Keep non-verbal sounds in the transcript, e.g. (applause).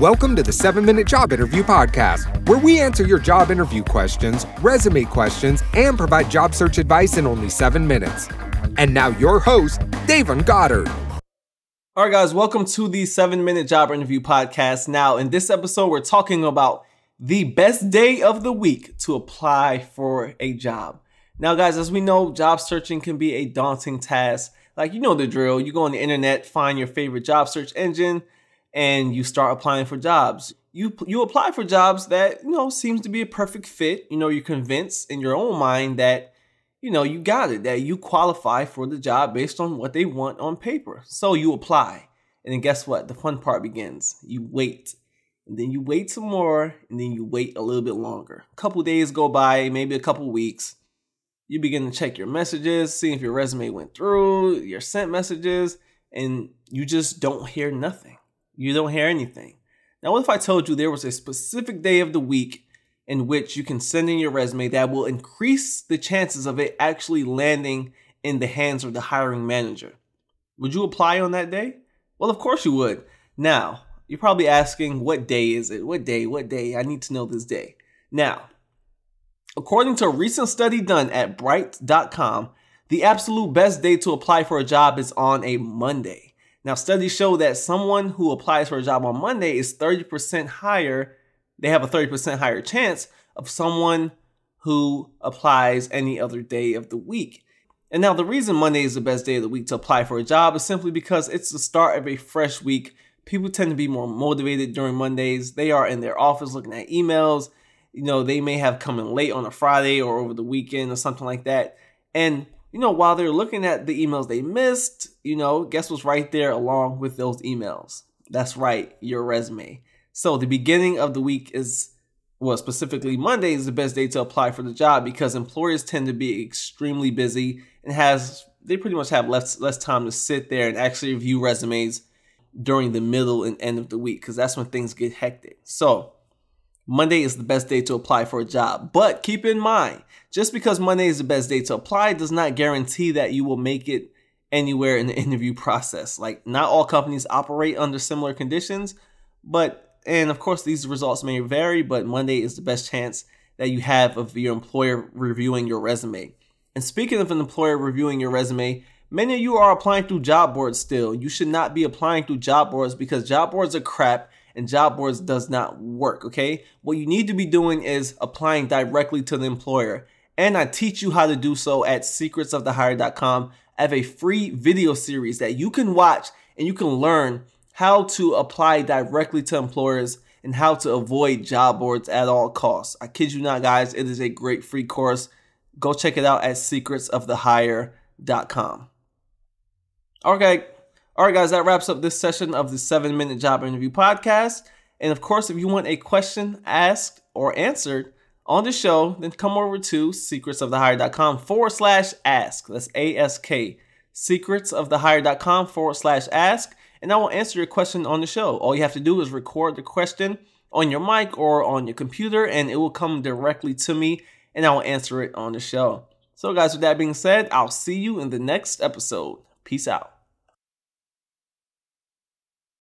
Welcome to the 7 Minute Job Interview Podcast, where we answer your job interview questions, resume questions, and provide job search advice in only 7 minutes. And now, your host, Davon Goddard. All right, guys, welcome to the 7 Minute Job Interview Podcast. Now, in this episode, we're talking about the best day of the week to apply for a job. Now, guys, as we know, job searching can be a daunting task. Like, you know the drill. You go on the internet, find your favorite job search engine, and you start applying for jobs. You you apply for jobs that, you know, seems to be a perfect fit. You know, you're convinced in your own mind that, you know, you got it, that you qualify for the job based on what they want on paper. So you apply. And then guess what? The fun part begins. You wait. And then you wait some more, and then you wait a little bit longer. A couple days go by, maybe a couple weeks. You begin to check your messages, see if your resume went through, your sent messages, and you just don't hear nothing you don't hear anything. Now, what if I told you there was a specific day of the week in which you can send in your resume that will increase the chances of it actually landing in the hands of the hiring manager? Would you apply on that day? Well, of course you would. Now, you're probably asking, what day is it? What day? What day? I need to know this day. Now, according to a recent study done at Bright.com, the absolute best day to apply for a job is on a Monday. Now, studies show that someone who applies for a job on Monday is 30% higher, they have a 30% higher chance of someone who applies any other day of the week. And now, the reason Monday is the best day of the week to apply for a job is simply because it's the start of a fresh week. People tend to be more motivated during Mondays. They are in their office looking at emails. You know, they may have come in late on a Friday or over the weekend or something like that. And you know, while they're looking at the emails they missed, you know, guess what's right there along with those emails? That's right, your resume. So the beginning of the week is, well, specifically Monday is the best day to apply for the job because employers tend to be extremely busy and has they pretty much have less less time to sit there and actually review resumes during the middle and end of the week because that's when things get hectic. So Monday is the best day to apply for a job. But keep in mind, just because Monday is the best day to apply does not guarantee that you will make it anywhere in the (laughs) interview process. Like, not all companies operate under similar conditions, but, and of course, these results may vary, but Monday is the best chance that you have of your employer reviewing your resume. And speaking of an employer reviewing your resume, many of you are applying through job boards still. You should not be applying through job boards because job boards are crap and job boards does not work, okay? What you need to be doing is applying directly to the employer. And I teach you how to do so at secretsofthehire.com. I have a free video series that you can watch and you can learn how to apply directly to employers and how to avoid job boards at all costs. I kid you not, guys, it is a great free course. Go check it out at secretsofthehire.com. Okay, all right, guys, that wraps up this session of the seven minute job interview podcast. And of course, if you want a question asked or answered on the show, then come over to secretsofthehire.com forward slash ask. That's A S K. Secretsofthehire.com forward slash ask. And I will answer your question on the show. All you have to do is record the question on your mic or on your computer, and it will come directly to me, and I will answer it on the show. So, guys, with that being said, I'll see you in the next episode. Peace out.